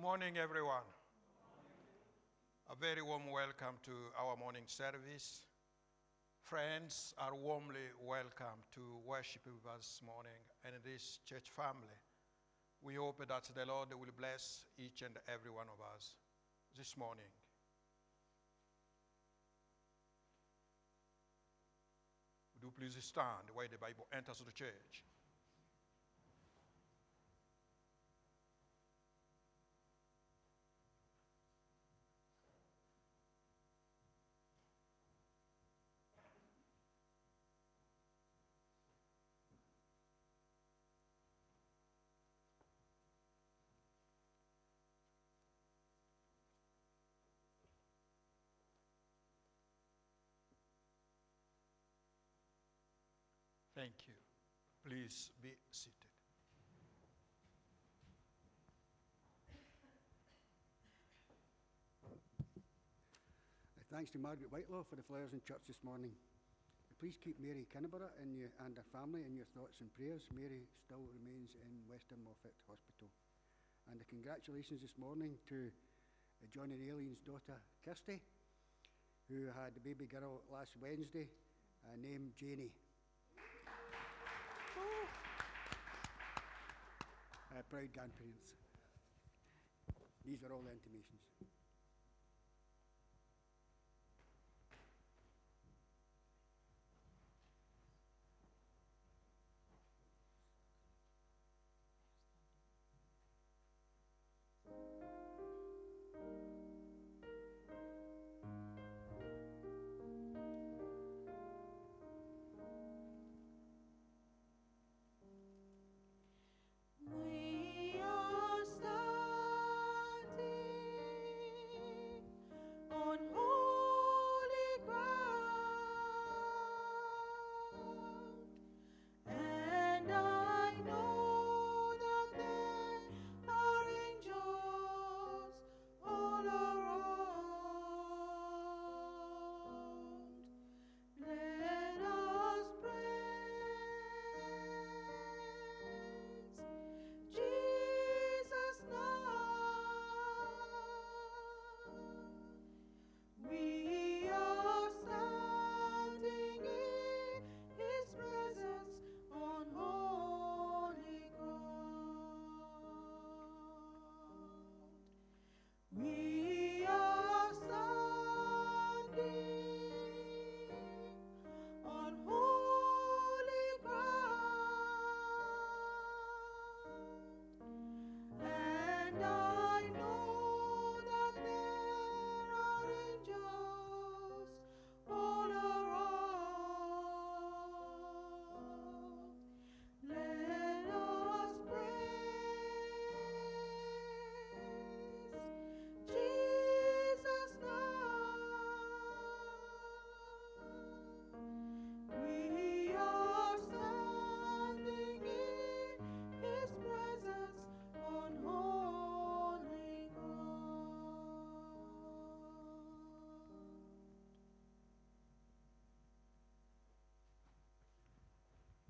morning, everyone. A very warm welcome to our morning service. Friends are warmly welcome to worship with us this morning and this church family. We hope that the Lord will bless each and every one of us this morning. Would you please stand while the Bible enters the church? Thank you. Please be seated. Thanks to Margaret Whitelaw for the flowers in church this morning. Please keep Mary Kinneborough and, you, and her family in your thoughts and prayers. Mary still remains in Wester Moffat Hospital. And a congratulations this morning to uh, John and Aileen's daughter Kirsty, who had a baby girl last Wednesday uh, named Janie. Uh, proud grandparents. These are all the intimations.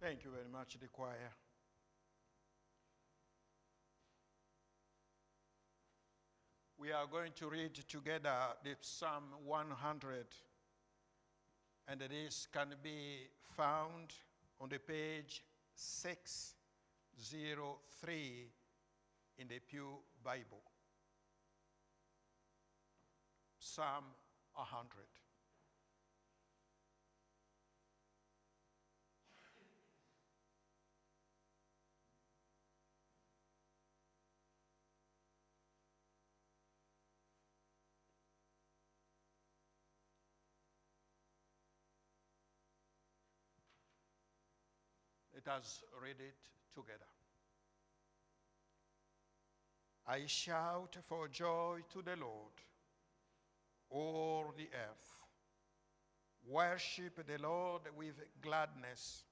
Thank you very much, the choir. We are going to read together the Psalm 100, and this can be found on the page 603 in the Pew Bible. Psalm 100. Let us read it together. I shout for joy to the Lord, all the earth. Worship the Lord with gladness.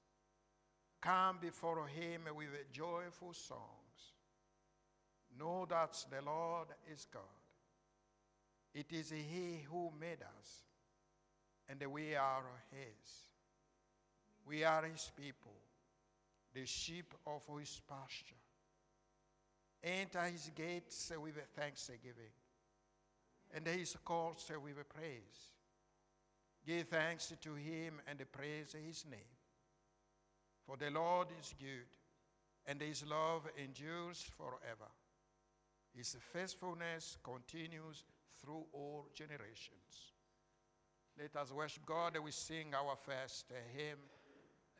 Come before him with joyful songs. Know that the Lord is God. It is he who made us, and we are his. We are his people, the sheep of his pasture. Enter his gates with a thanksgiving, and his courts with a praise. Give thanks to him and praise his name. For the Lord is good, and his love endures forever. His faithfulness continues through all generations. Let us worship God. We sing our first hymn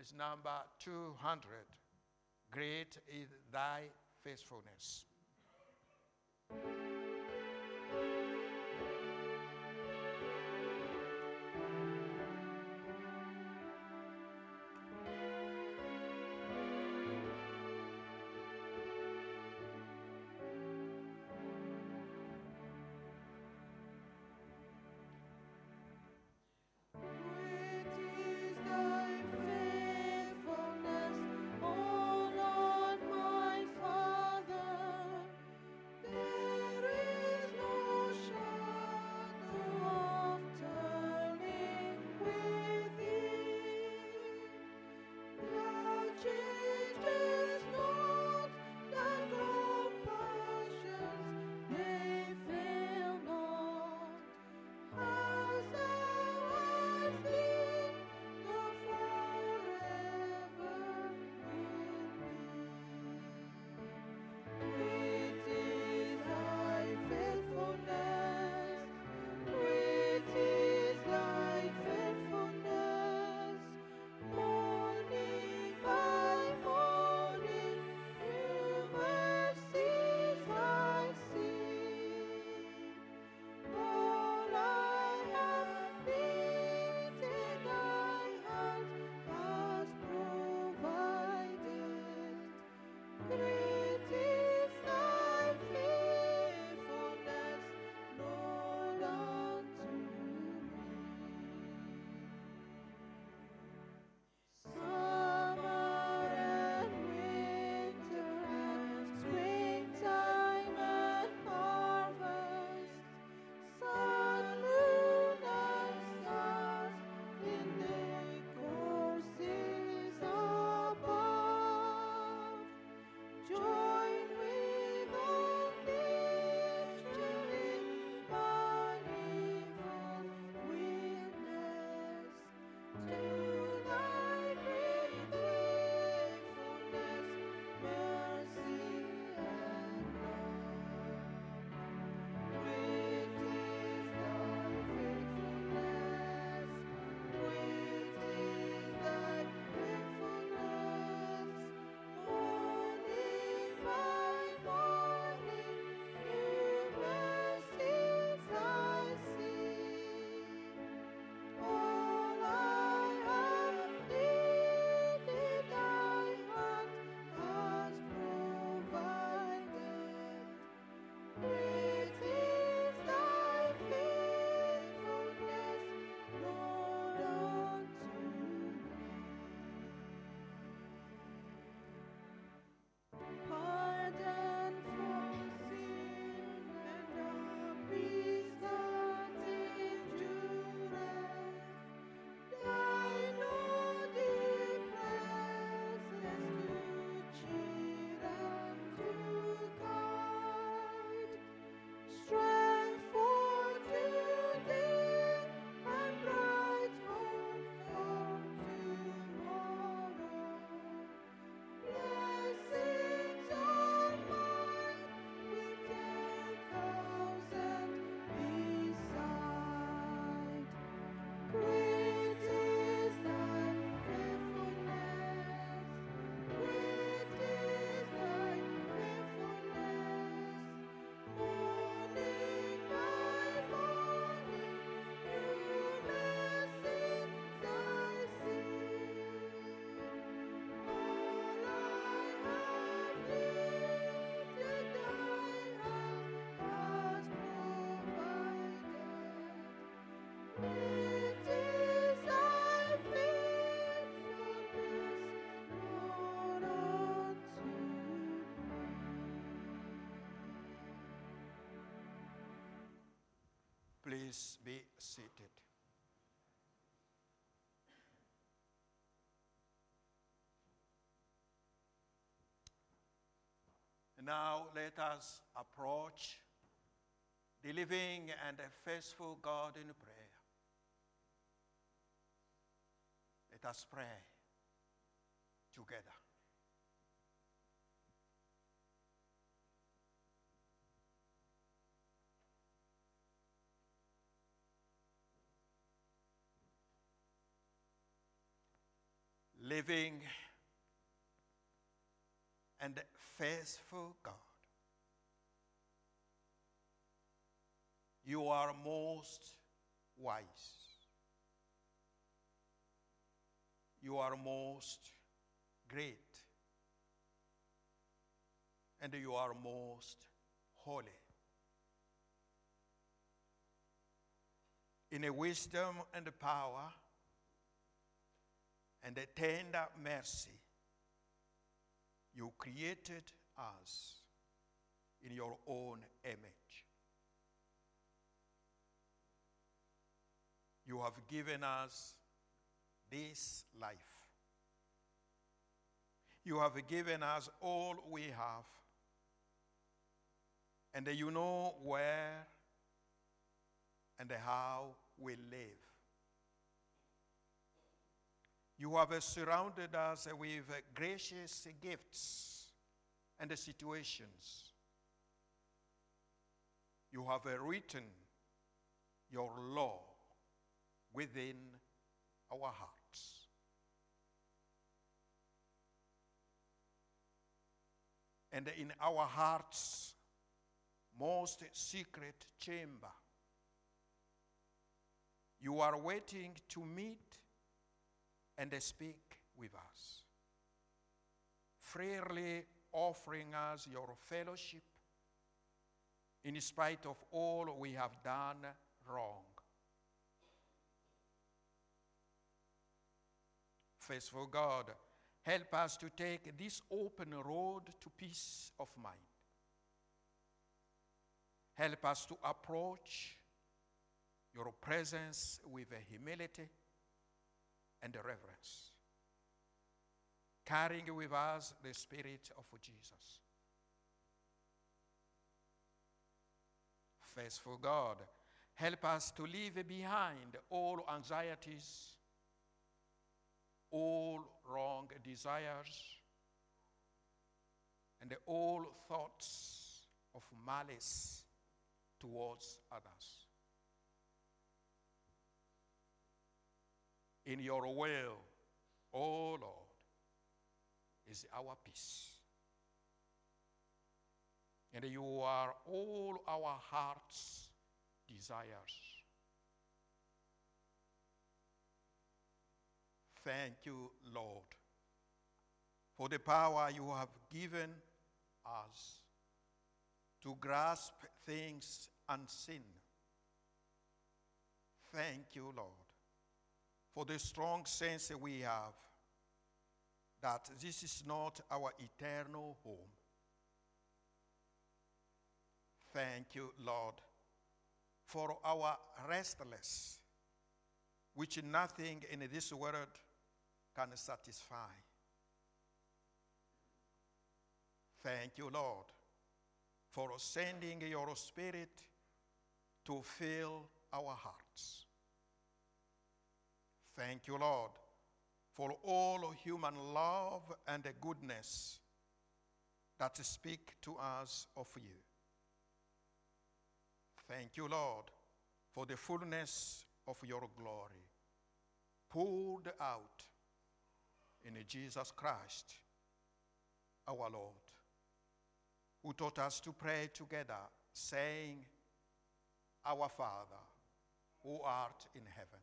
is number 200. Great is thy faithfulness. Please be seated. Now let us approach the living and faithful God in prayer. Let us pray together. Living and faithful God. You are most wise. You are most great. And you are most holy. In a wisdom and power and the tender mercy, you created us in your own image. You have given us this life. You have given us all we have. And you know where and how we live. You have uh, surrounded us uh, with uh, gracious gifts and situations. You have written your law within our hearts. And in our hearts' most secret chamber, you are waiting to meet and they speak with us, freely offering us your fellowship in spite of all we have done wrong. Faithful God, help us to take this open road to peace of mind. Help us to approach your presence with humility and the reverence, carrying with us the Spirit of Jesus. Faithful God, help us to leave behind all anxieties, all wrong desires, and all thoughts of malice towards others. In your will, O oh Lord, is our peace. And you are all our heart's desires. Thank you, Lord, for the power you have given us to grasp things unseen. Thank you, Lord, for the strong sense we have that this is not our eternal home. Thank you, Lord, for our restless, which nothing in this world can satisfy. Thank you, Lord, for sending your Spirit to fill our hearts. Thank you, Lord, for all human love and goodness that speak to us of you. Thank you, Lord, for the fullness of your glory poured out in Jesus Christ, our Lord, who taught us to pray together, saying, Our Father, who art in heaven,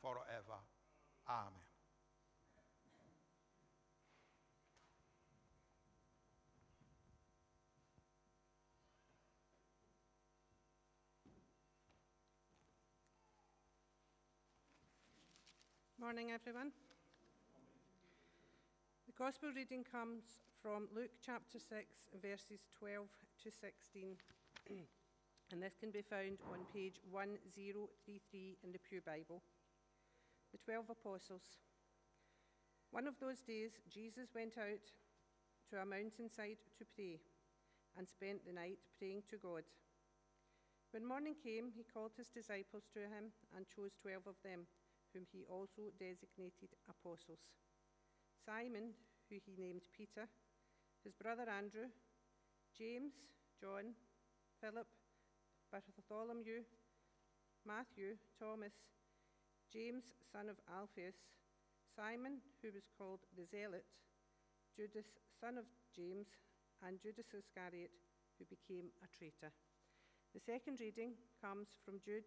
forever. Amen. Morning, everyone. The Gospel reading comes from Luke chapter 6, verses 12 to 16, and this can be found on page 1033 in the Pew Bible. The Twelve Apostles. One of those days, Jesus went out to a mountainside to pray and spent the night praying to God. When morning came, he called his disciples to him and chose twelve of them, whom he also designated apostles Simon, who he named Peter, his brother Andrew, James, John, Philip, Bartholomew, Matthew, Thomas, James, son of Alphaeus, Simon, who was called the Zealot, Judas, son of James, and Judas Iscariot, who became a traitor. The second reading comes from Jude,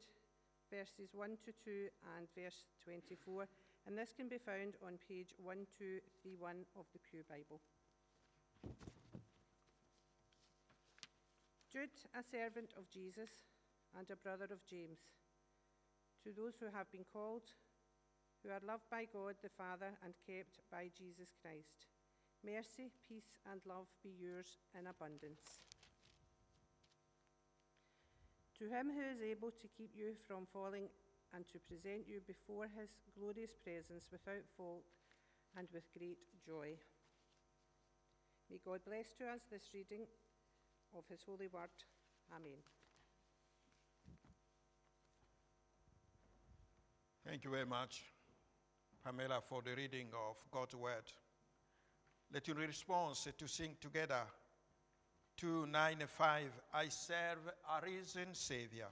verses 1 to 2 and verse 24, and this can be found on page 1231 of the Pew Bible. Jude, a servant of Jesus and a brother of James, to those who have been called, who are loved by God the Father and kept by Jesus Christ. Mercy, peace, and love be yours in abundance. To him who is able to keep you from falling and to present you before his glorious presence without fault and with great joy. May God bless to us this reading of his holy word. Amen. Thank you very much, Pamela, for the reading of God's word. Let your response to sing together 295 I serve a risen Savior.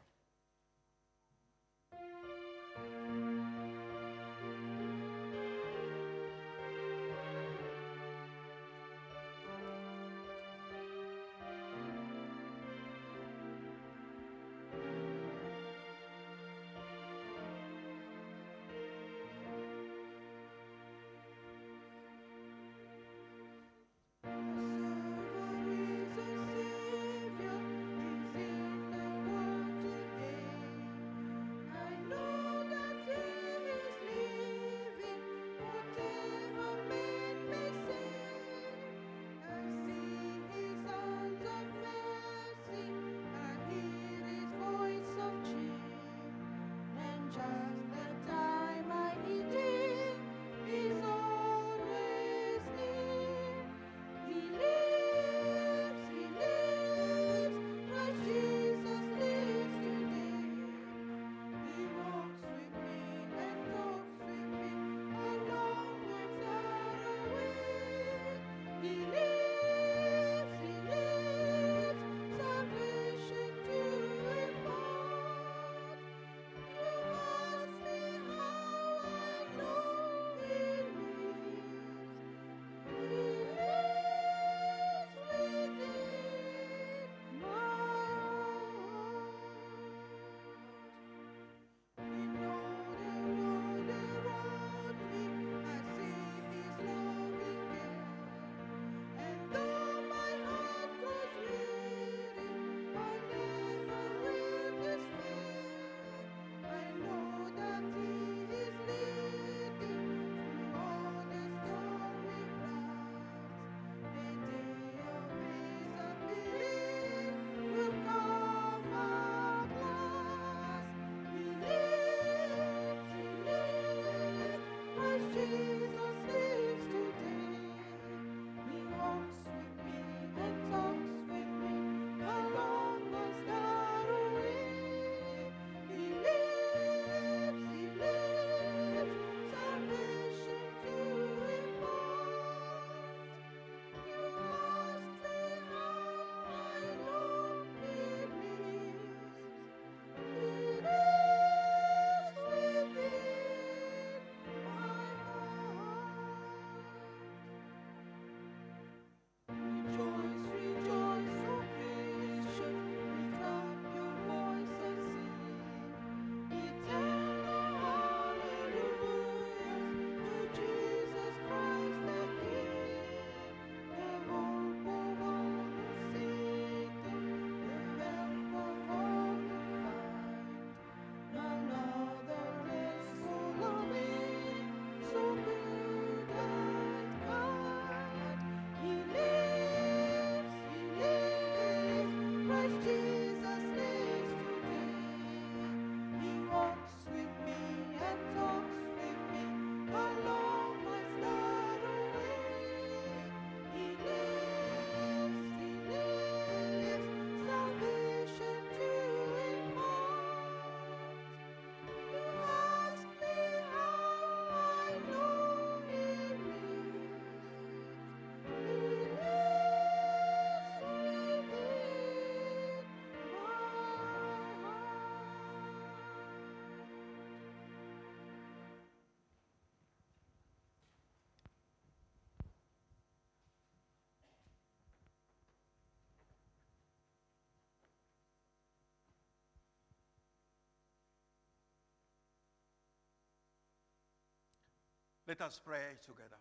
Let us pray together.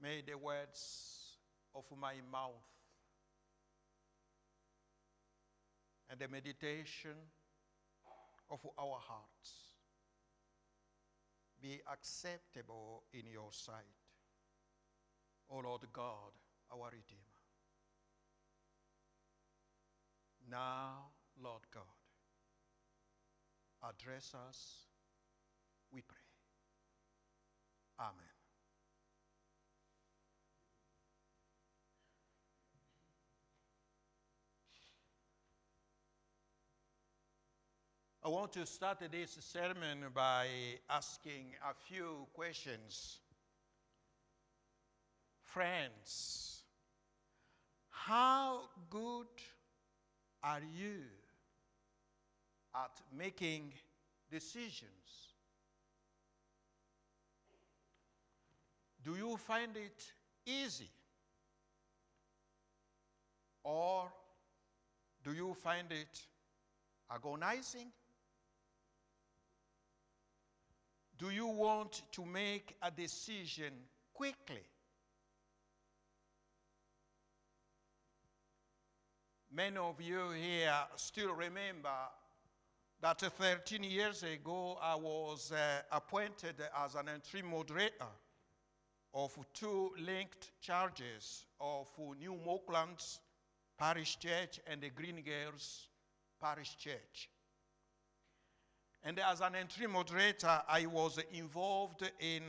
May the words of my mouth and the meditation of our hearts be acceptable in your sight, O Lord God, our Redeemer. Now, Lord God, address us, we pray. Amen. I want to start this sermon by asking a few questions. Friends, how good are you at making decisions? Do you find it easy? Or do you find it agonizing? Do you want to make a decision quickly? Many of you here still remember that 13 years ago I was uh, appointed as an interim moderator of two linked charges of New Monklands Parish Church and the Greengairs Parish Church. And as an interim moderator, I was involved in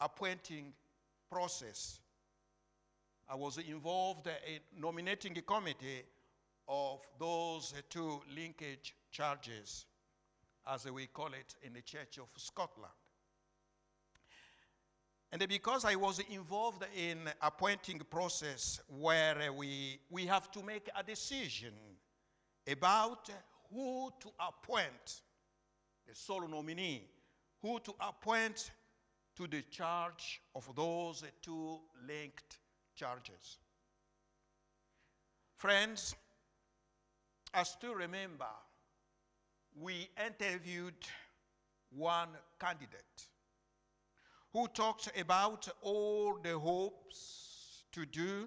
appointing process. I was involved in nominating a committee of those two linkage charges, as we call it in the Church of Scotland. And because I was involved in appointing process where we, we have to make a decision about who to appoint the sole nominee, who to appoint to the charge of those two linked charges. Friends, I still remember we interviewed one candidate who talked about all the hopes to do,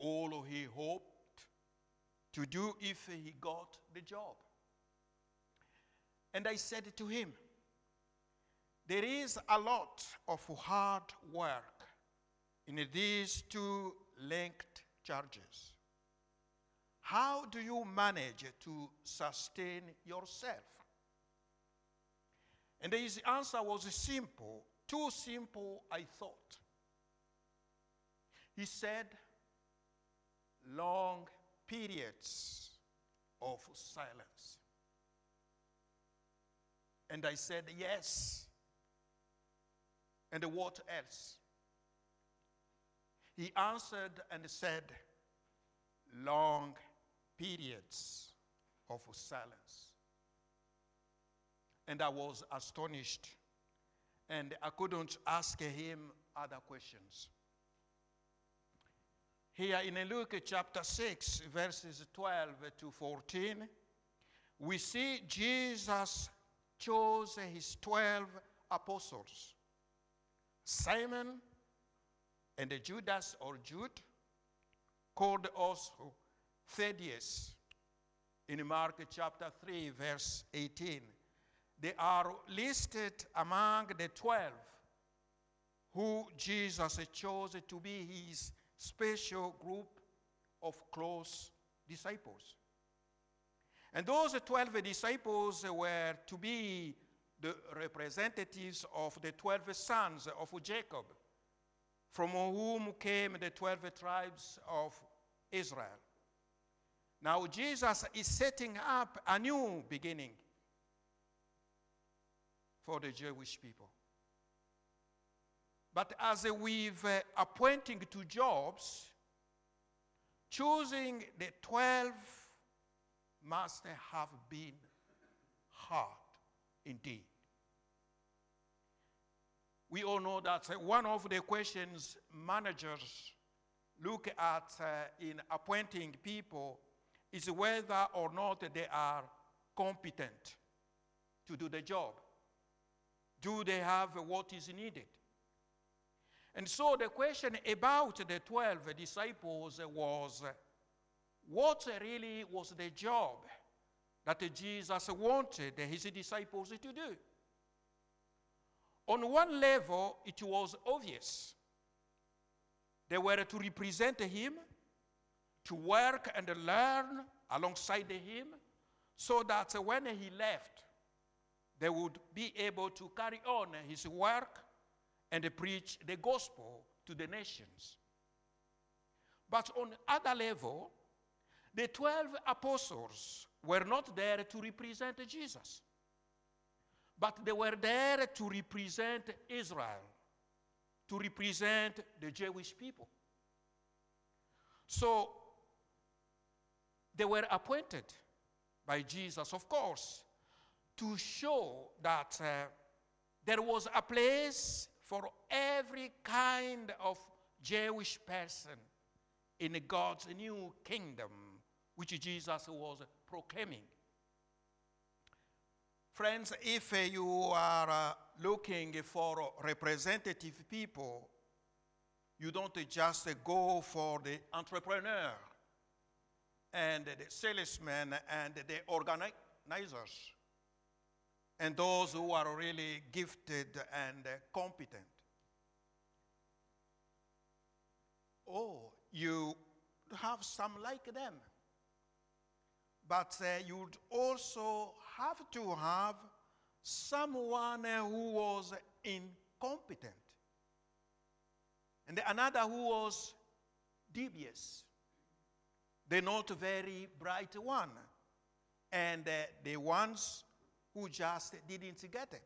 all he hoped to do if he got the job. And I said to him, There is a lot of hard work in these two linked charges. How do you manage to sustain yourself? And his answer was simple, too simple, I thought. He said, Long periods of silence. And I said, Yes. And what else? He answered and said, Long periods of silence. And I was astonished. And I couldn't ask him other questions. Here in Luke chapter 6, verses 12 to 14, we see Jesus chose his 12 apostles Simon and Judas or Jude, called also Thaddeus in Mark chapter 3, verse 18. They are listed among the 12 who Jesus chose to be his special group of close disciples. And those 12 disciples were to be the representatives of the 12 sons of Jacob, from whom came the 12 tribes of Israel. Now, Jesus is setting up a new beginning for the Jewish people. But as with uh, appointing to jobs, choosing the 12 must have been hard indeed. we all know that uh, one of the questions managers look at uh, in appointing people is whether or not they are competent to do the job. Do they have what is needed? And so the question about the 12 disciples was what really was the job that Jesus wanted his disciples to do? On one level, it was obvious. They were to represent him, to work and learn alongside him, so that when he left, they would be able to carry on his work and preach the gospel to the nations. But on other level, the 12 apostles were not there to represent Jesus, but they were there to represent Israel, to represent the Jewish people. So they were appointed by Jesus, of course, to show that uh, there was a place for every kind of Jewish person in God's new kingdom, which Jesus was proclaiming. Friends, if uh, you are uh, looking for representative people, you don't just go for the entrepreneur and the salesmen and the organizers and those who are really gifted and competent. Oh, you have some like them. But uh, you'd also have to have someone who was incompetent. And another who was dubious. The not very bright one. And uh, the ones who just didn't get it.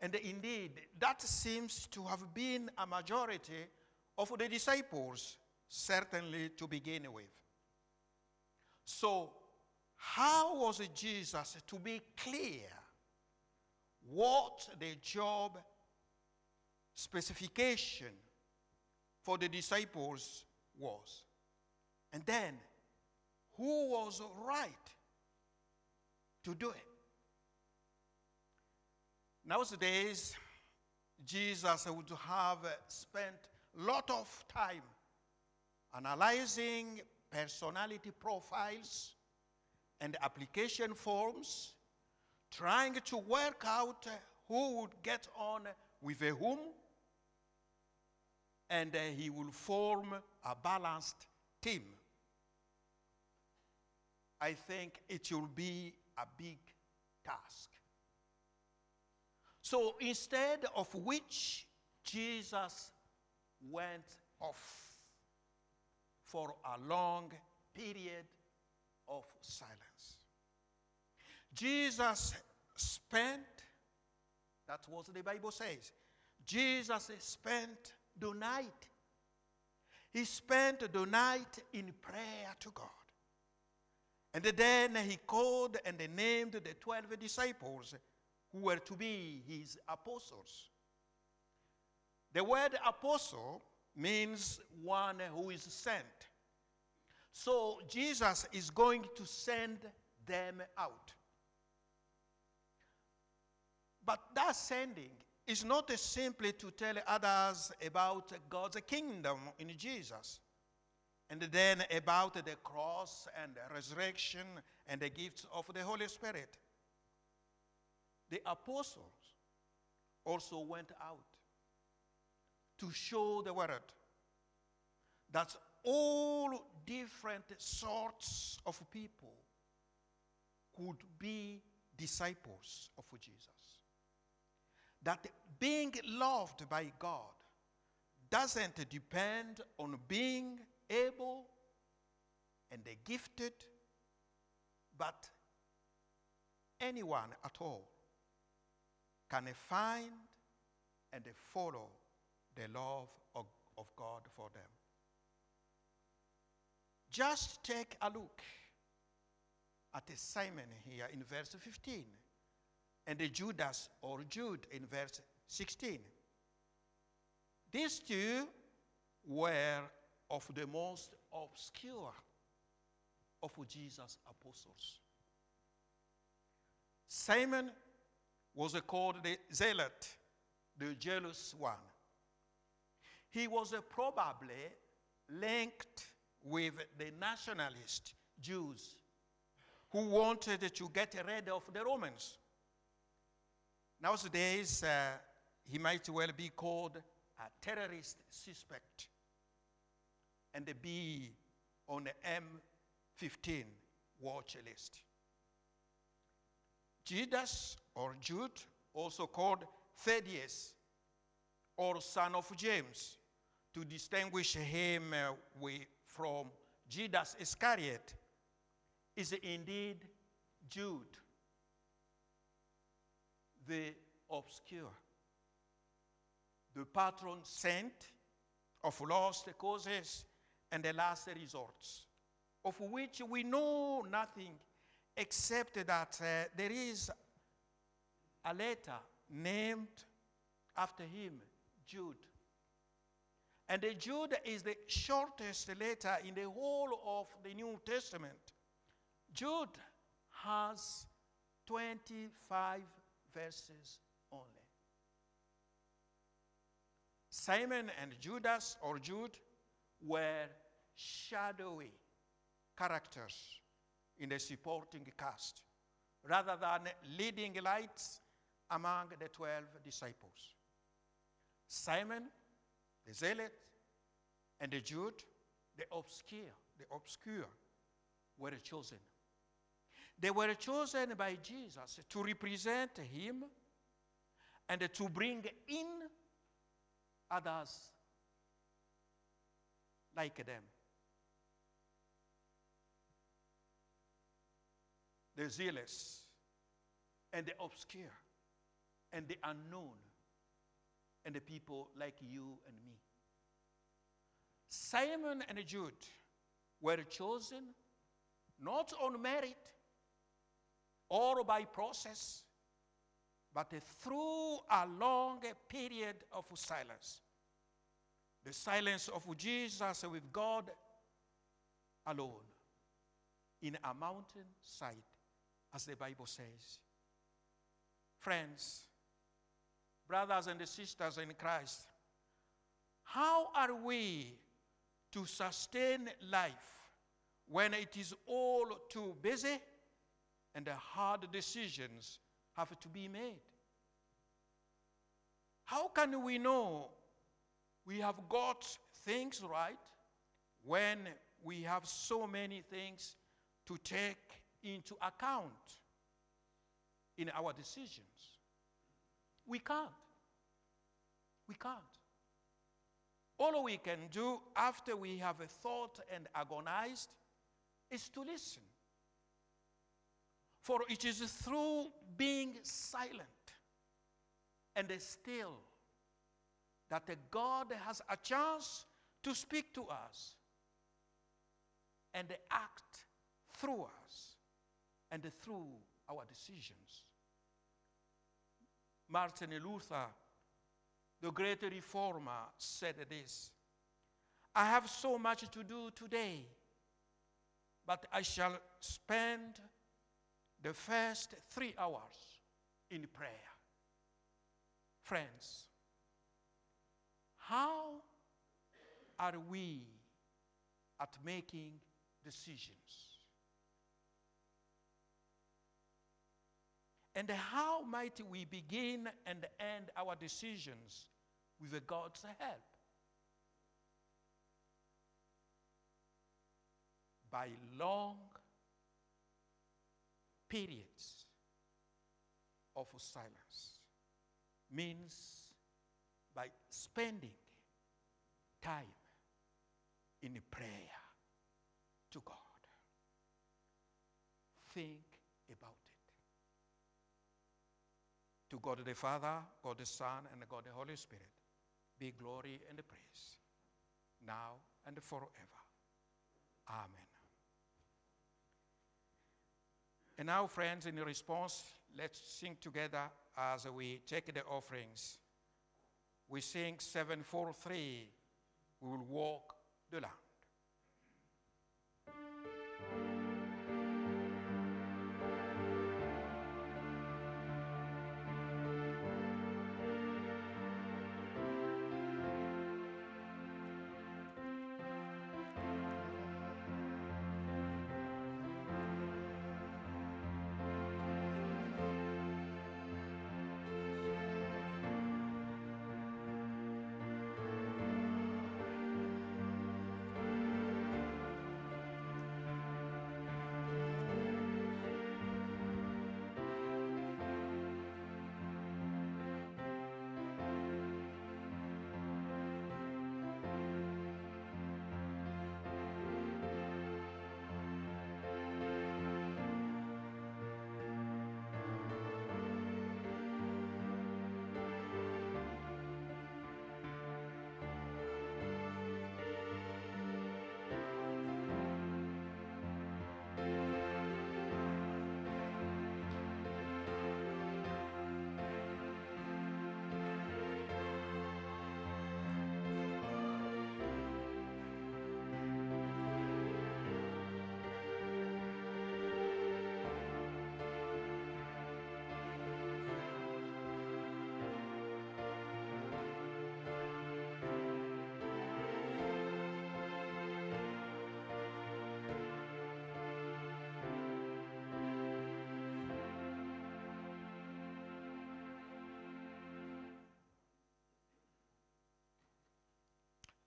And indeed, that seems to have been a majority of the disciples, certainly to begin with. So, how was Jesus to be clear what the job specification for the disciples was? And then, who was right to do it? Nowadays, Jesus would have spent a lot of time analyzing personality profiles and application forms, trying to work out who would get on with whom, and he will form a balanced team. I think it will be a big task. So instead of which, Jesus went off for a long period of silence. Jesus spent, that's what the Bible says, Jesus spent the night. He spent the night in prayer to God. And then he called and named the 12 disciples who were to be his apostles. The word apostle means one who is sent. So Jesus is going to send them out. But that sending is not simply to tell others about God's kingdom in Jesus and then about the cross and the resurrection and the gifts of the Holy Spirit. The apostles also went out to show the world that all different sorts of people could be disciples of Jesus. That being loved by God doesn't depend on being able and the gifted, but anyone at all can find and follow the love of, of God for them. Just take a look at Simon here in verse 15 and Judas or Jude in verse 16. These two were of the most obscure of Jesus' apostles. Simon was called the zealot, the jealous one. He was probably linked with the nationalist Jews who wanted to get rid of the Romans. Nowadays, uh, he might well be called a terrorist suspect and be on the MI5 watch list. Judas or Jude, also called Thaddeus or son of James, to distinguish him uh, from Judas Iscariot, is indeed Jude, the obscure, the patron saint of lost causes and the last resorts, of which we know nothing except that uh, there is a letter named after him, Jude. And the Jude is the shortest letter in the whole of the New Testament. Jude has 25 verses only. Simon and Judas or Jude were shadowy characters in the supporting cast rather than leading lights among the 12 disciples. Simon, the zealot, and the Jude, the obscure, the obscure, were chosen. They were chosen by Jesus to represent him and to bring in others like them. The zealous and the obscure and the unknown and the people like you and me. Simon and Jude were chosen not on merit or by process, but through a long period of silence. The silence of Jesus with God alone in a mountain side, as the Bible says. Friends, brothers and sisters in Christ, how are we to sustain life when it is all too busy and hard decisions have to be made? How can we know we have got things right when we have so many things to take into account in our decisions? We can't. We can't. All we can do after we have thought and agonized is to listen. For it is through being silent and still that God has a chance to speak to us and act through us and through our decisions. Martin Luther, the great reformer, said this I have so much to do today, but I shall spend the first three hours in prayer. Friends, how are we at making decisions? And how might we begin and end our decisions with God's help? By long periods of silence means by spending time in prayer to God. Think about. To God the Father, God the Son, and God the Holy Spirit be glory and praise, now and forever. Amen. And now, friends, in response, let's sing together as we take the offerings we sing 743, we will walk the land.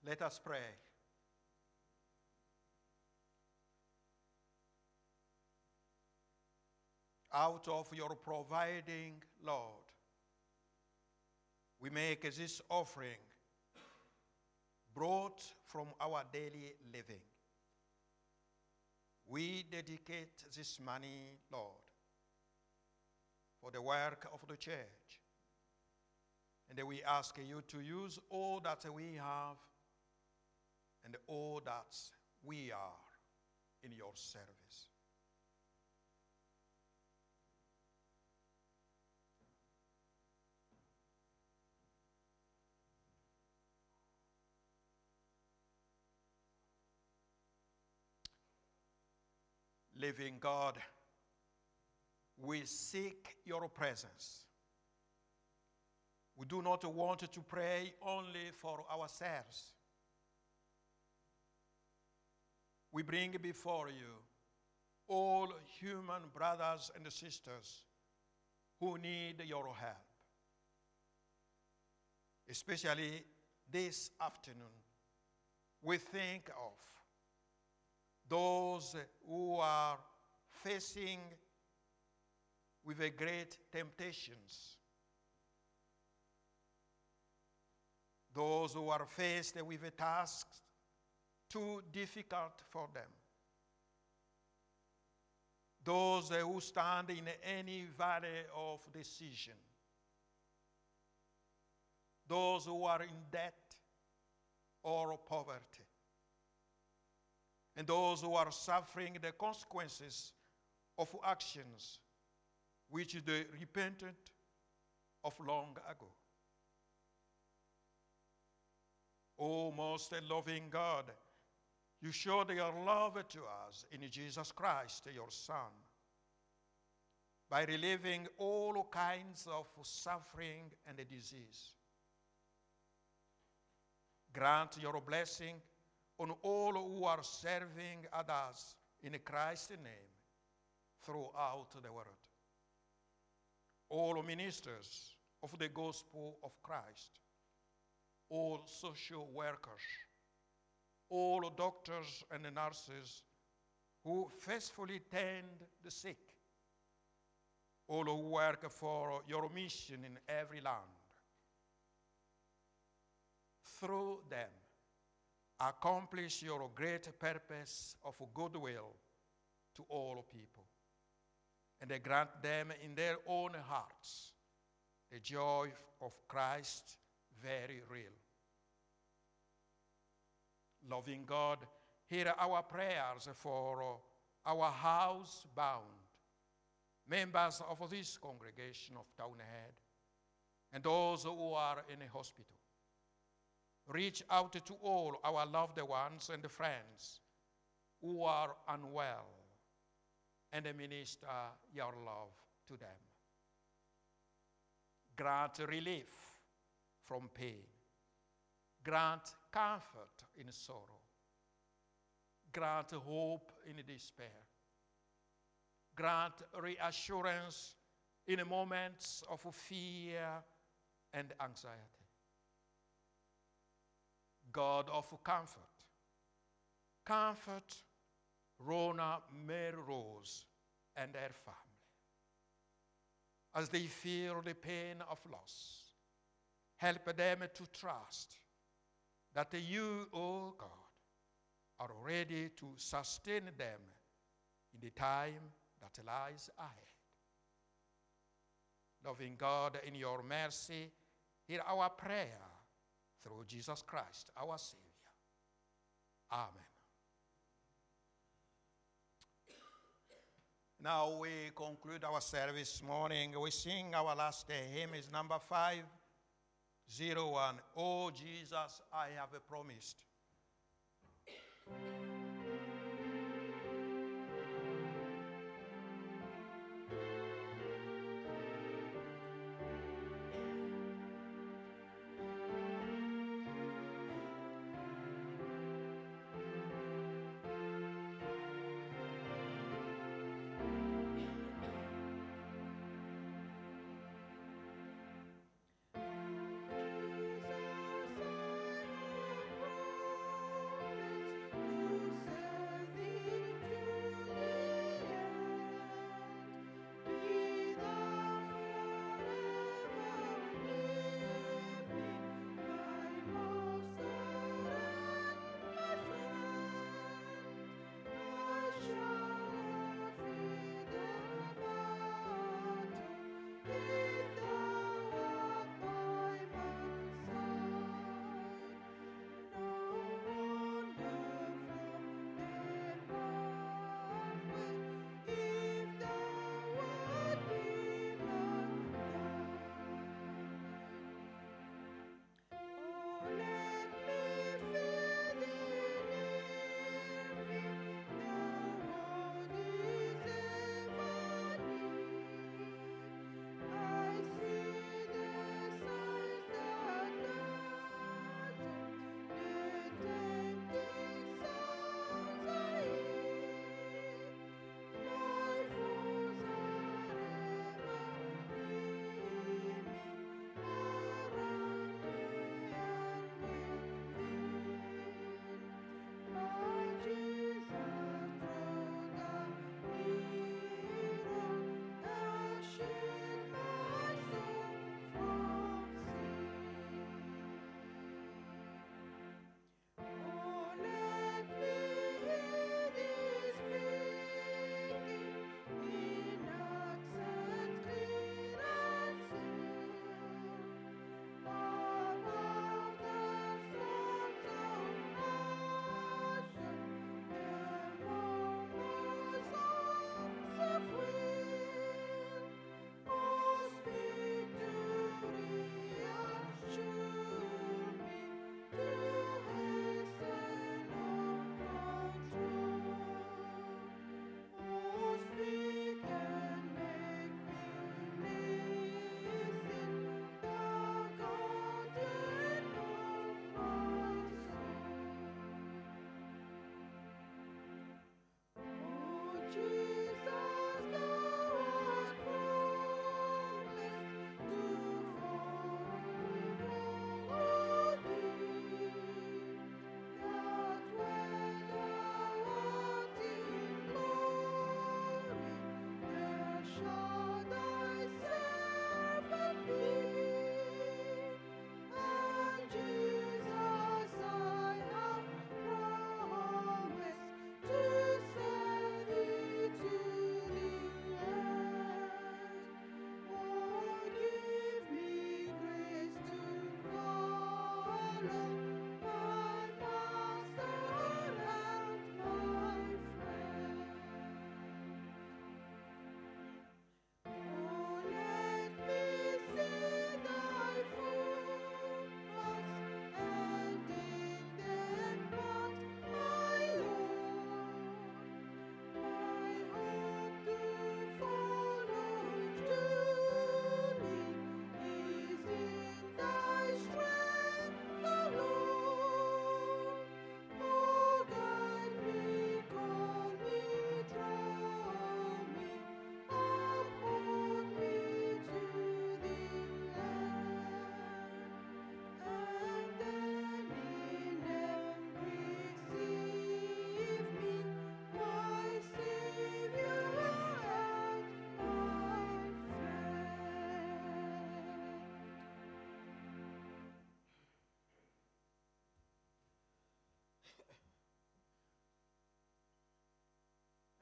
Let us pray. Out of your providing, Lord, we make this offering brought from our daily living. We dedicate this money, Lord, for the work of the church. And we ask you to use all that we have and all that we are in your service. Living God, we seek your presence. We do not want to pray only for ourselves. We bring before you all human brothers and sisters who need your help. Especially this afternoon, we think of those who are facing with a great temptations those who are faced with a task too difficult for them those who stand in any valley of decision those who are in debt or poverty and those who are suffering the consequences of actions which they repented of long ago. O most loving God, you showed your love to us in Jesus Christ, your Son, by relieving all kinds of suffering and disease. Grant your blessing on all who are serving others in Christ's name throughout the world. All ministers of the gospel of Christ, all social workers, all the doctors and the nurses who faithfully tend the sick, all who work for your mission in every land. Through them, accomplish your great purpose of goodwill to all people, and they grant them in their own hearts the joy of Christ very real. Loving God, hear our prayers for our house bound members of this congregation of Townhead and those who are in a hospital reach out to all our loved ones and friends who are unwell and minister your love to them. Grant relief from pain. Grant comfort in sorrow. Grant hope in despair. Grant reassurance in moments of fear and anxiety. God of comfort, comfort Rona Mary Rose and her family as they feel the pain of loss. Help them to trust that you, O oh God, are ready to sustain them in the time that lies ahead. Loving God, in your mercy, hear our prayer through Jesus Christ, our Savior. Amen. Now we conclude our service morning. We sing our last hymn is number 501. Oh Jesus, I have promised.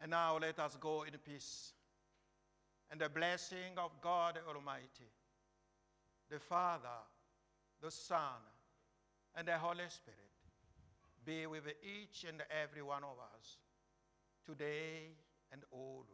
And now let us go in peace. And the blessing of God Almighty, the Father, the Son, and the Holy Spirit be with each and every one of us today and always.